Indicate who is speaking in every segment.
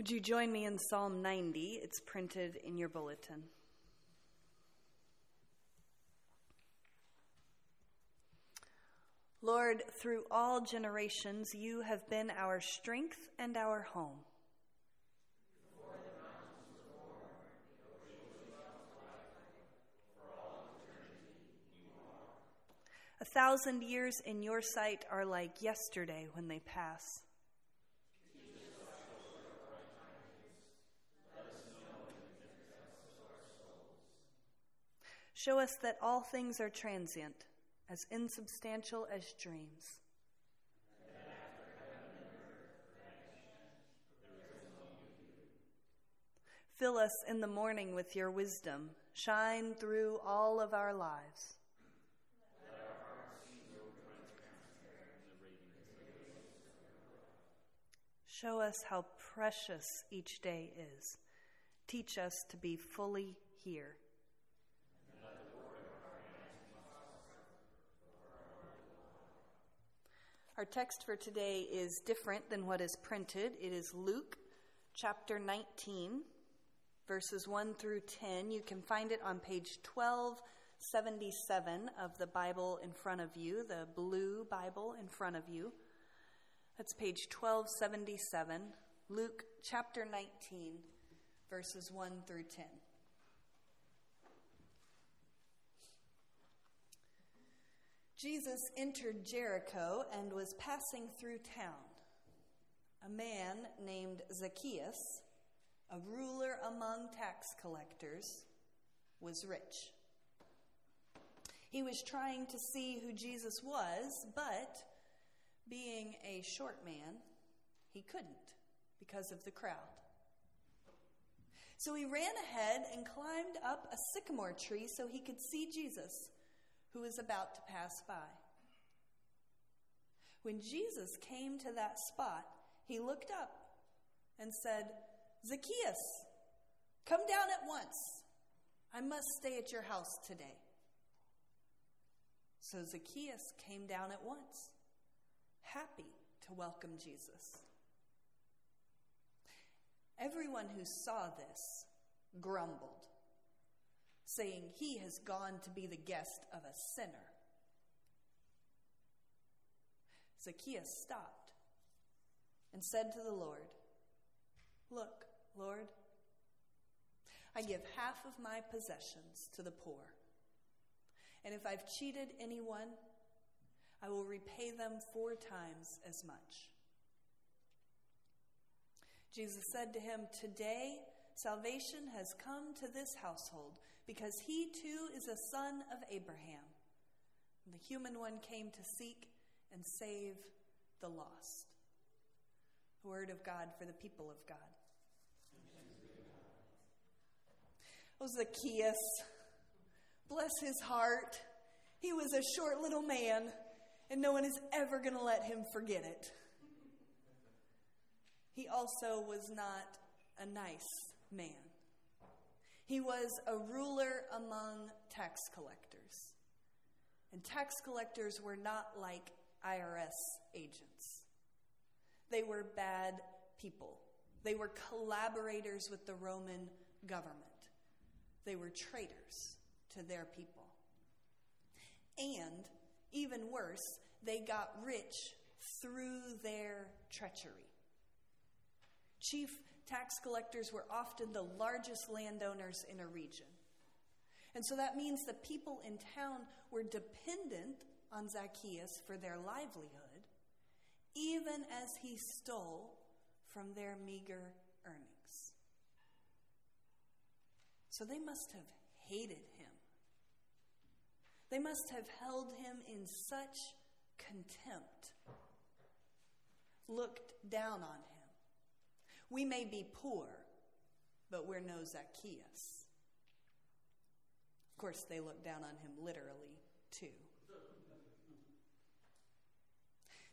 Speaker 1: Would you join me in Psalm 90? It's printed in your bulletin. Lord, through all generations, you have been our strength and our home. A thousand years in your sight are like yesterday when they pass. Show us that all things are transient, as insubstantial as dreams. Fill us in the morning with your wisdom. Shine through all of our lives. Show us how precious each day is. Teach us to be fully here. Our text for today is different than what is printed. It is Luke chapter 19, verses 1 through 10. You can find it on page 1277 of the Bible in front of you, the blue Bible in front of you. That's page 1277, Luke chapter 19, verses 1 through 10. Jesus entered Jericho and was passing through town. A man named Zacchaeus, a ruler among tax collectors, was rich. He was trying to see who Jesus was, but being a short man, he couldn't because of the crowd. So he ran ahead and climbed up a sycamore tree so he could see Jesus who was about to pass by. When Jesus came to that spot, he looked up and said, Zacchaeus, come down at once. I must stay at your house today. So Zacchaeus came down at once, happy to welcome Jesus. Everyone who saw this grumbled saying he has gone to be the guest of a sinner. Zacchaeus stopped and said to the Lord, Look, Lord, I give half of my possessions to the poor. And if I've cheated anyone, I will repay them four times as much. Jesus said to him, Today salvation has come to this household because he too is a son of Abraham. The human one came to seek and save the lost. The word of God for the people of God. Oh, Zacchaeus, bless his heart. He was a short little man, and no one is ever going to let him forget it. He also was not a nice man. He was a ruler among tax collectors. And tax collectors were not like IRS agents, they were bad people. They were collaborators with the Roman government. They were traitors to their people. And, even worse, they got rich through their treachery. Chief tax collectors were often the largest landowners in a region. And so that means the people in town were dependent on Zacchaeus for their livelihood, even as he stole from their meager earnings. So they must have hated him. They must have held him in such contempt, looked down on him. We may be poor, but we're no Zacchaeus. Of course, they look down on him literally, too.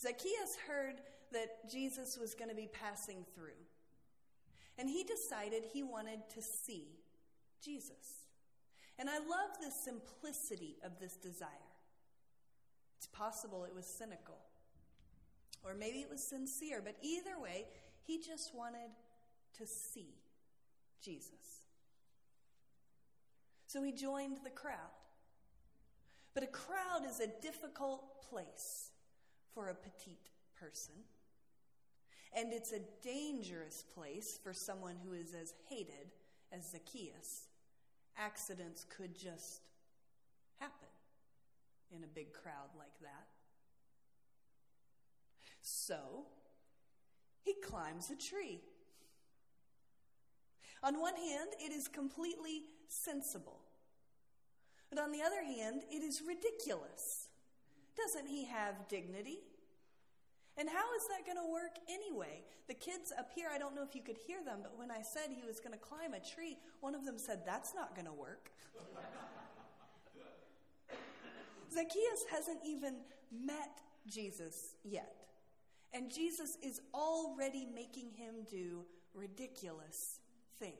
Speaker 1: Zacchaeus heard that Jesus was going to be passing through, and he decided he wanted to see Jesus. And I love the simplicity of this desire. It's possible it was cynical, or maybe it was sincere, but either way, he just wanted to see Jesus. So he joined the crowd. But a crowd is a difficult place for a petite person. And it's a dangerous place for someone who is as hated as Zacchaeus. Accidents could just happen in a big crowd like that. So, he climbs a tree. On one hand, it is completely sensible. But on the other hand, it is ridiculous. Doesn't he have dignity? And how is that going to work anyway? The kids up here, I don't know if you could hear them, but when I said he was going to climb a tree, one of them said, That's not going to work. Zacchaeus hasn't even met Jesus yet. And Jesus is already making him do ridiculous things.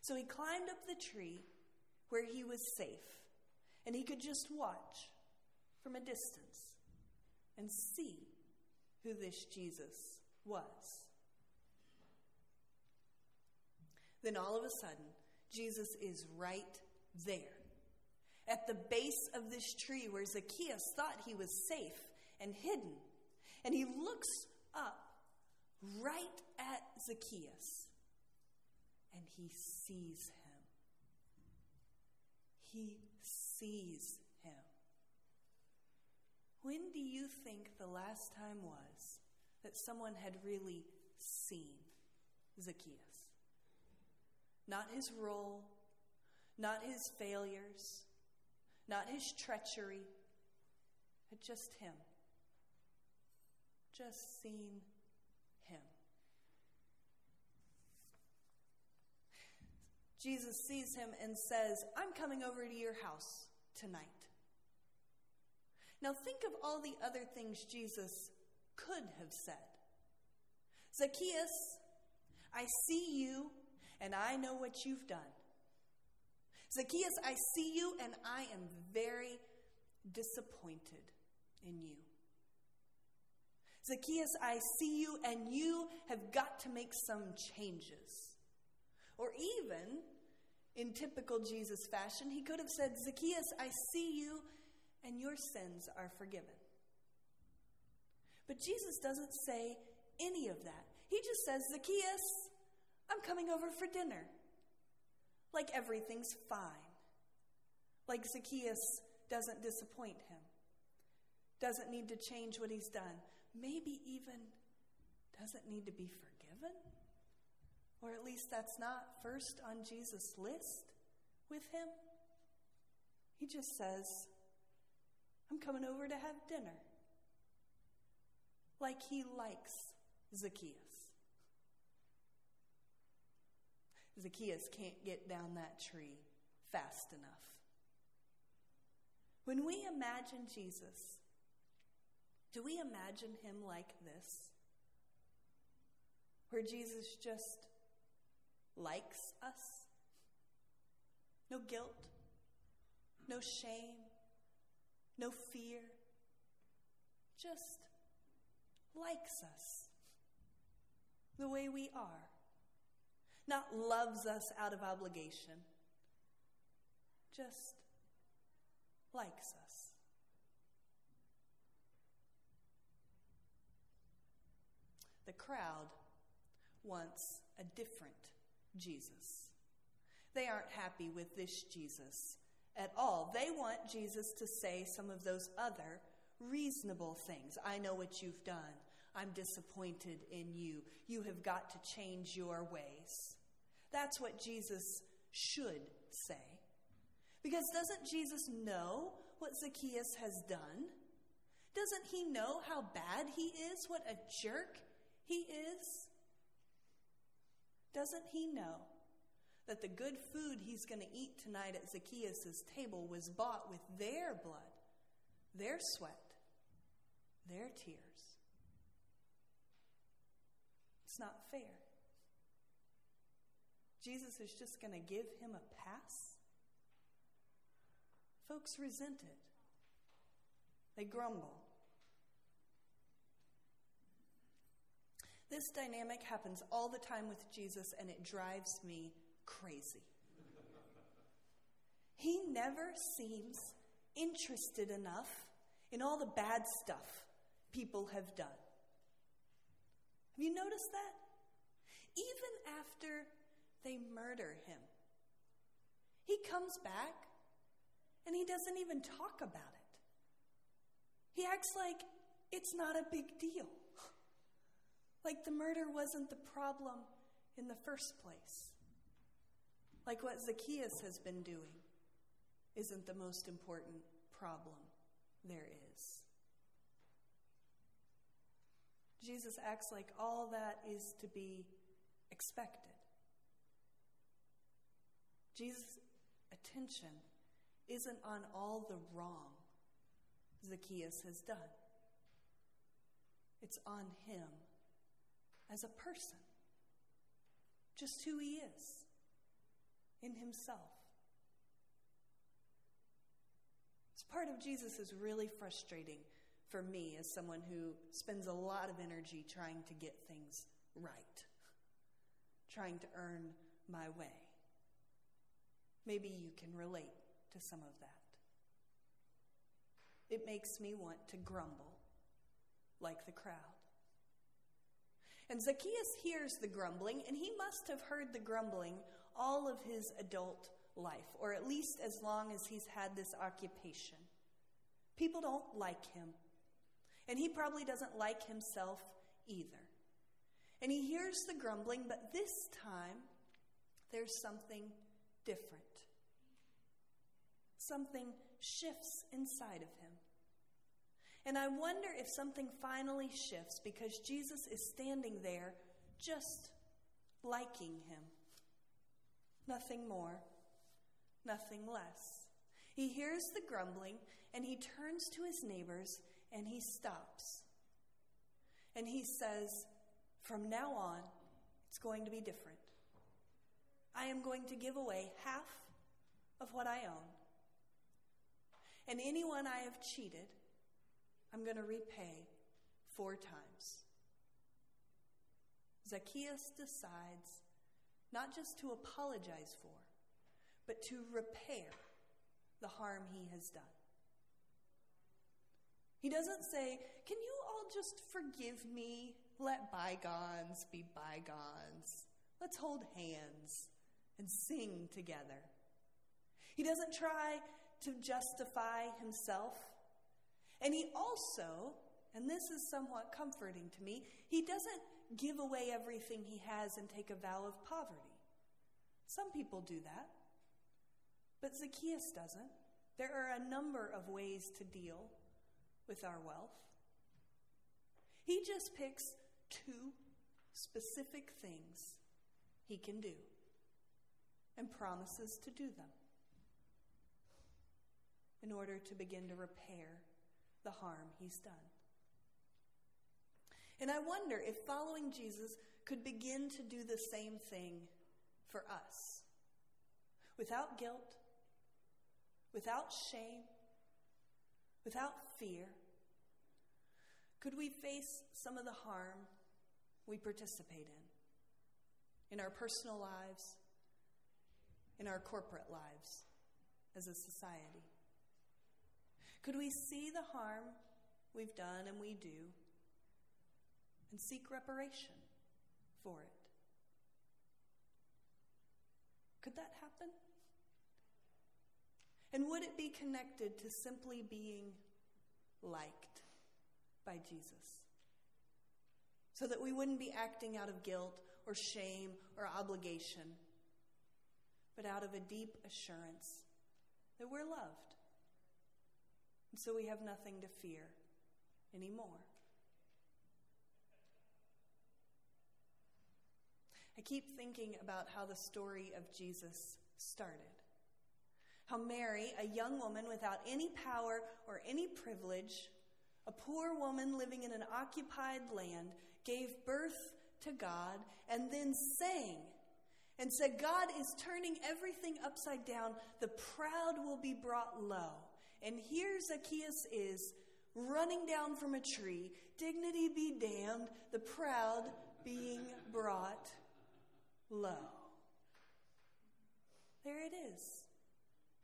Speaker 1: So he climbed up the tree where he was safe, and he could just watch from a distance and see who this Jesus was. Then all of a sudden, Jesus is right there at the base of this tree where Zacchaeus thought he was safe and hidden. And he looks up right at Zacchaeus and he sees him. He sees him. When do you think the last time was that someone had really seen Zacchaeus? Not his role, not his failures, not his treachery, but just him. Just seen him. Jesus sees him and says, I'm coming over to your house tonight. Now, think of all the other things Jesus could have said. Zacchaeus, I see you and I know what you've done. Zacchaeus, I see you and I am very disappointed in you. Zacchaeus, I see you and you have got to make some changes. Or even, in typical Jesus fashion, he could have said, Zacchaeus, I see you and your sins are forgiven. But Jesus doesn't say any of that. He just says, Zacchaeus, I'm coming over for dinner like everything's fine. Like Zacchaeus doesn't disappoint him, doesn't need to change what he's done, maybe even doesn't need to be forgiven. Or at least that's not first on Jesus' list with him. He just says, I'm coming over to have dinner. Like he likes Zacchaeus. Zacchaeus can't get down that tree fast enough. When we imagine Jesus, do we imagine him like this? Where Jesus just likes us? No guilt, no shame, no fear, just likes us the way we are not loves us out of obligation, just likes us. The crowd wants a different Jesus. They aren't happy with this Jesus at all. They want Jesus to say some of those other reasonable things. I know what you've done. I'm disappointed in you. You have got to change your ways. That's what Jesus should say. Because doesn't Jesus know what Zacchaeus has done? Doesn't he know how bad he is? What a jerk he is? Doesn't he know that the good food he's going to eat tonight at Zacchaeus' table was bought with their blood, their sweat, their tears? It's not fair. Jesus is just going to give him a pass? Folks resent it, they grumble. This dynamic happens all the time with Jesus, and it drives me crazy. He never seems interested enough in all the bad stuff people have done. Have you noticed that? Even after they murder him, he comes back and he doesn't even talk about it. He acts like it's not a big deal. Like the murder wasn't the problem in the first place. Like what Zacchaeus has been doing isn't the most important problem there is. Jesus acts like all that is to be expected. Jesus' attention isn't on all the wrong Zacchaeus has done, it's on him as a person, just who he is in himself. This part of Jesus is really frustrating for me as someone who spends a lot of energy trying to get things right, trying to earn my way. Maybe you can relate to some of that. It makes me want to grumble like the crowd. And Zacchaeus hears the grumbling, and he must have heard the grumbling all of his adult life, or at least as long as he's had this occupation. People don't like him, and he probably doesn't like himself either. And he hears the grumbling, but this time there's something different. Something shifts inside of him. And I wonder if something finally shifts because Jesus is standing there just liking him. Nothing more, nothing less. He hears the grumbling and he turns to his neighbors and he stops. And he says, From now on, it's going to be different. I am going to give away half of what I own. And anyone I have cheated, I'm going to repay four times. Zacchaeus decides not just to apologize for, but to repair the harm he has done. He doesn't say, Can you all just forgive me? Let bygones be bygones. Let's hold hands and sing together. He doesn't try to justify himself. And he also, and this is somewhat comforting to me, he doesn't give away everything he has and take a vow of poverty. Some people do that, but Zacchaeus doesn't. There are a number of ways to deal with our wealth. He just picks two specific things he can do and promises to do them in order to begin to repair the harm he's done. And I wonder if following Jesus could begin to do the same thing for us without guilt, without shame, without fear. Could we face some of the harm we participate in, in our personal lives, in our corporate lives as a society? Could we see the harm we've done and we do and seek reparation for it? Could that happen? And would it be connected to simply being liked by Jesus? So that we wouldn't be acting out of guilt or shame or obligation, but out of a deep assurance that we're loved and so we have nothing to fear anymore. I keep thinking about how the story of Jesus started. How Mary, a young woman without any power or any privilege, a poor woman living in an occupied land, gave birth to God and then sang and said, God is turning everything upside down. The proud will be brought low. And here Zacchaeus is running down from a tree. Dignity be damned. The proud being brought low. There it is,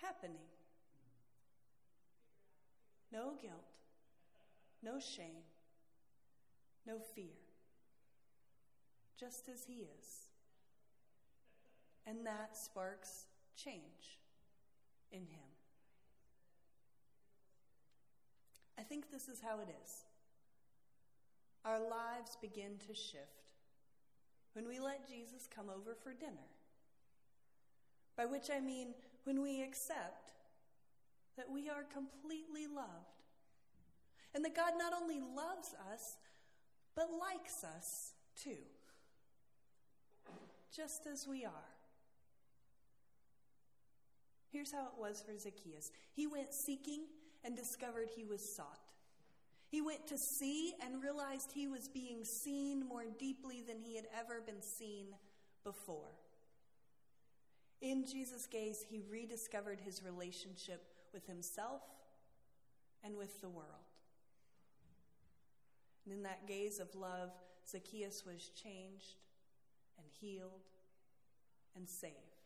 Speaker 1: happening. No guilt, no shame, no fear, just as He is. And that sparks change in Him. I think this is how it is. Our lives begin to shift when we let Jesus come over for dinner. By which I mean when we accept that we are completely loved and that God not only loves us, but likes us too, just as we are. Here's how it was for Zacchaeus he went seeking and discovered he was sought. He went to see and realized he was being seen more deeply than he had ever been seen before. In Jesus' gaze, he rediscovered his relationship with himself and with the world. And in that gaze of love, Zacchaeus was changed and healed and saved.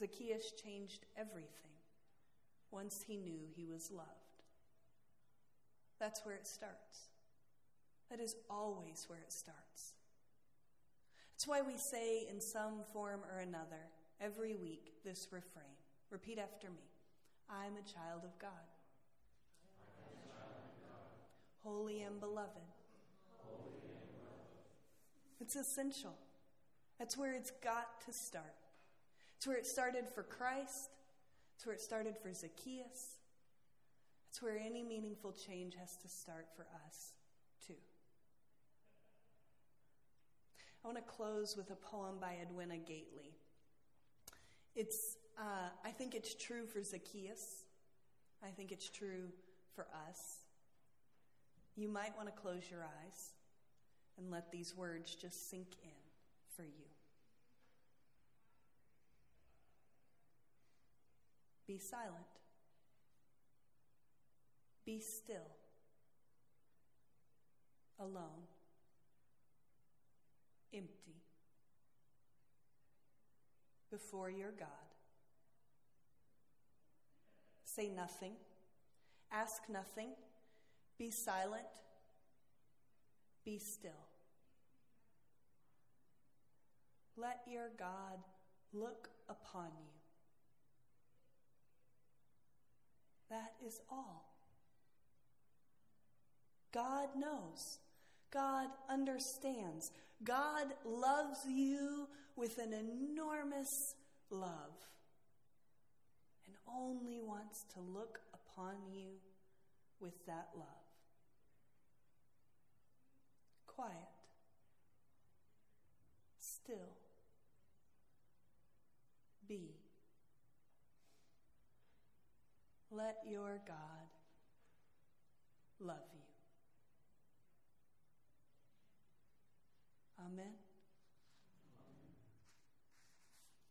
Speaker 1: Zacchaeus changed everything once he knew he was loved. That's where it starts. That is always where it starts. That's why we say in some form or another every week this refrain. Repeat after me I'm a child of God. Holy and beloved. Holy and beloved. It's essential. That's where it's got to start. It's where it started for Christ. It's where it started for Zacchaeus. It's where any meaningful change has to start for us, too. I want to close with a poem by Edwina Gateley. It's, uh, I think it's true for Zacchaeus. I think it's true for us. You might want to close your eyes and let these words just sink in for you. Be silent. Be still. Alone. Empty. Before your God. Say nothing. Ask nothing. Be silent. Be still. Let your God look upon you. That is all. God knows. God understands. God loves you with an enormous love and only wants to look upon you with that love. Quiet. Still. Be. Let your God love you. Amen.